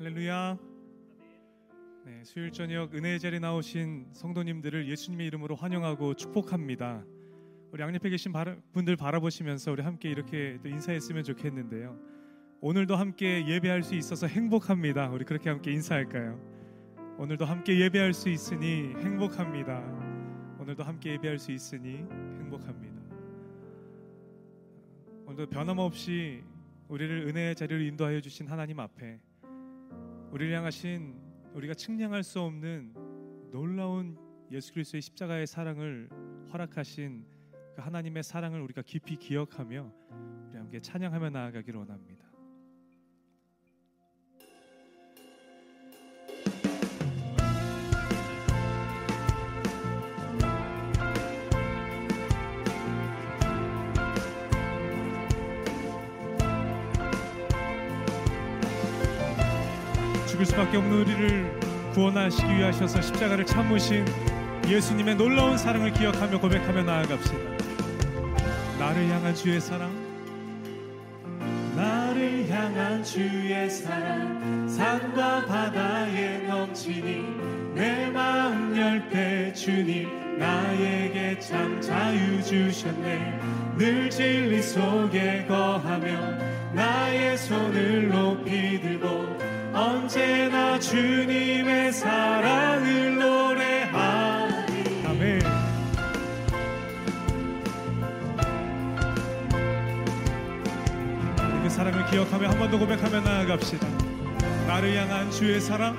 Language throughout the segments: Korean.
할렐루야. 네, 수요일 저녁 은혜의 자리에 나오신 성도님들을 예수님의 이름으로 환영하고 축복합니다. 우리 양옆에 계신 분들 바라보시면서 우리 함께 이렇게 또 인사했으면 좋겠는데요. 오늘도 함께 예배할 수 있어서 행복합니다. 우리 그렇게 함께 인사할까요? 오늘도 함께 예배할 수 있으니 행복합니다. 오늘도 함께 예배할 수 있으니 행복합니다. 오늘도 변함없이 우리를 은혜의 자리로 인도하여 주신 하나님 앞에 우리를 향하신 우리가 측량할 수 없는 놀라운 예수 그리스도의 십자가의 사랑을 허락하신 그 하나님의 사랑을 우리가 깊이 기억하며 우리 함께 찬양하며 나아가기를 원합니다. 죽을 수밖에 없는 우리를 구원하시기 위하셔서 십자가를 참으신 예수님의 놀라운 사랑을 기억하며 고백하며 나아갑시다. 나를 향한 주의 사랑. 나를 향한 주의 사랑. 산과 바다에 넘치니 내 마음 열때 주님 나에게 참 자유 주셨네. 늘 진리 속에 거하며 나의 손을 높이 들고 언제나 주님의 사랑을 노래하리 아멘. 그 사랑을 기억하며 한 번 더 고백하며 나아갑시다. 나를 향한 주의 사랑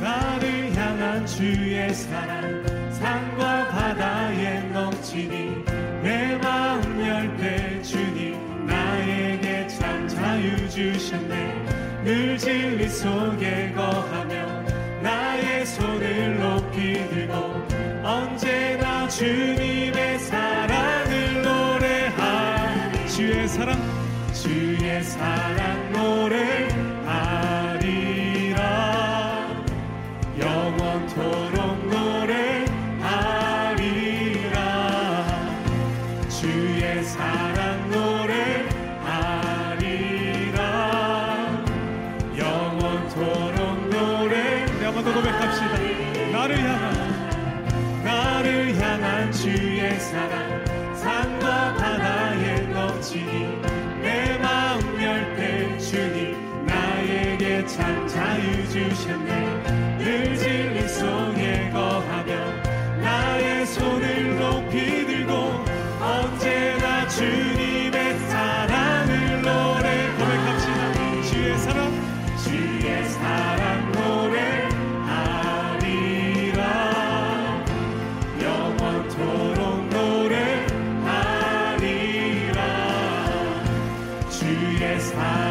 나를 향한 주의 사랑 산과 바다에 넘치니 내 마음 열때 주님 나에게 참 자유 주셨네 늘 진리 속에 거하며 나의 손을 높이 들고 언제나 주님의 사랑을 노래하리 주의 사랑 주의 사랑 사랑 산과 바다에 넘치니 내 마음 열때 주님 나에게 참 자유 주셨네 주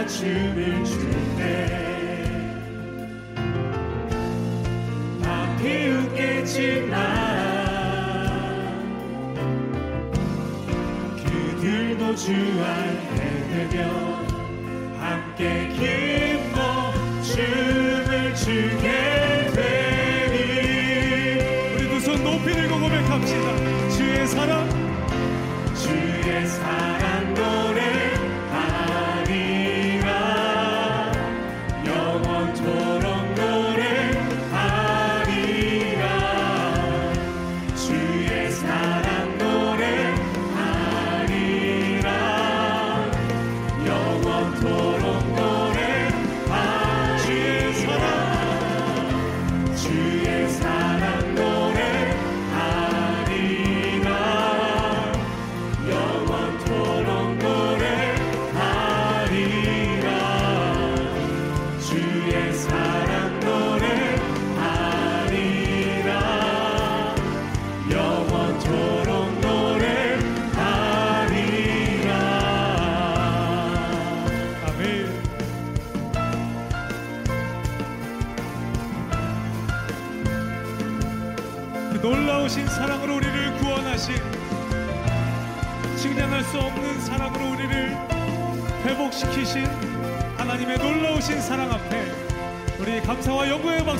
내가 춤을 출때다 비웃겠지만 그들도 주 알게 되면 함께 기뻐 춤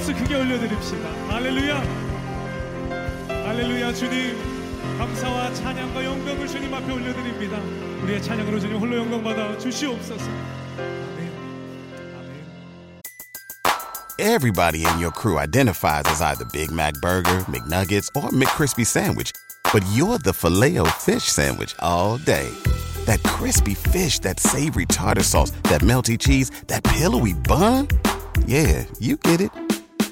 박수 크게 올려드립시다. 할렐루야! 할렐루야 주님 감사와 찬양과 영광을 주님 앞에 올려드립니다. 우리의 찬양으로 주님 홀로 영광 받아 주시옵소서. Everybody in your crew identifies as either Big Mac Burger, McNuggets, or McCrispy Sandwich. But you're the filet fish Sandwich all day. That crispy fish, that savory tartar sauce, that melty cheese, that pillowy bun. Yeah, you get it.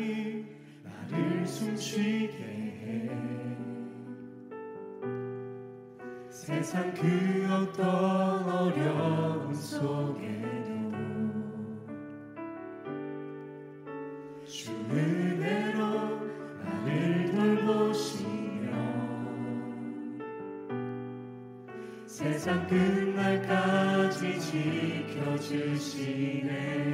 이 나를 숨쉬게 해. 세상 그 어떤 어려움 속에도 주 은혜로 나를 돌보시며 세상 끝날까지 지켜주시네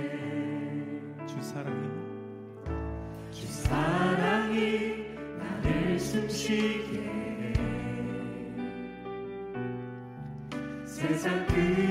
세상 그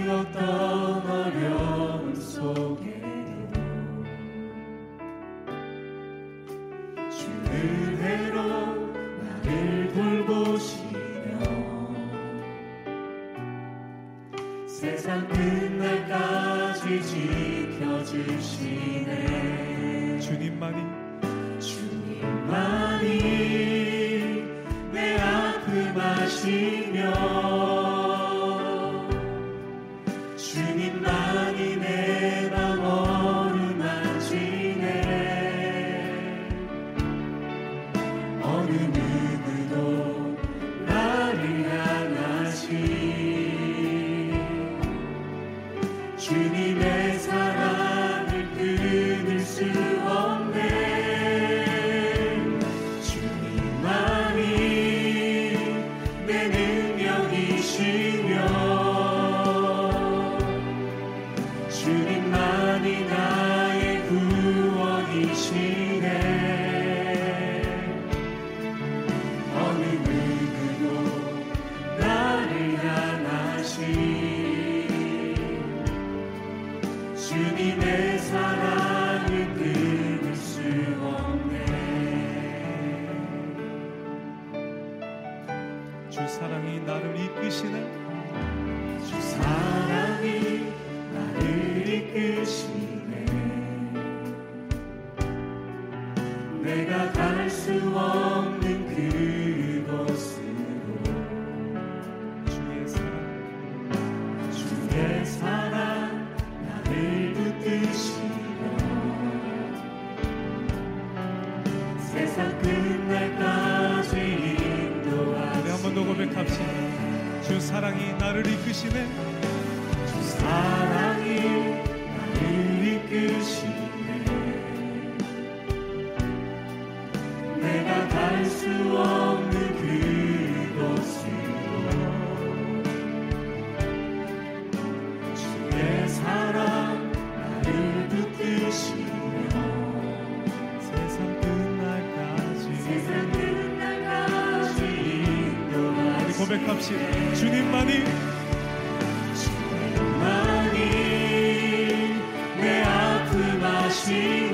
내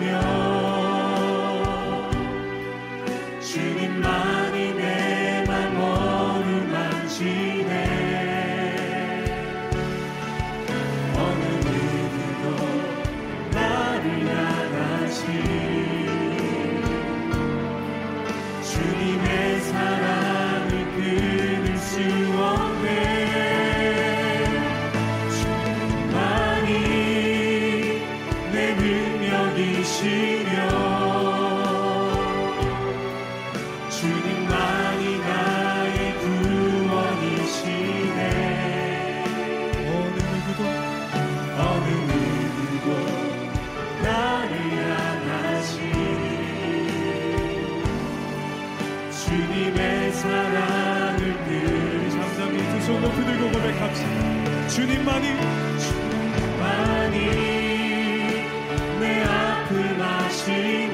정말 감사합니다. 주님만이 주님만이 내 아픔 아신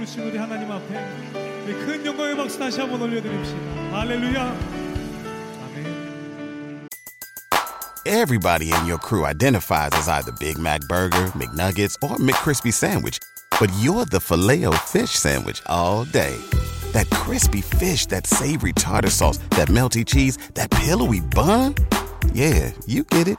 사랑으로 은혜 베풀으신 우리 하나님 앞에 우리 큰 영광의 박수 다시 한번 올려드립시다 할렐루야 아멘 Everybody in your crew identifies as either Big Mac Burger, McNuggets, or McCrispy Sandwich. But you're the filet fish Sandwich all day. That crispy fish, that savory tartar sauce, that melty cheese, that pillowy bun. Yeah, you get it.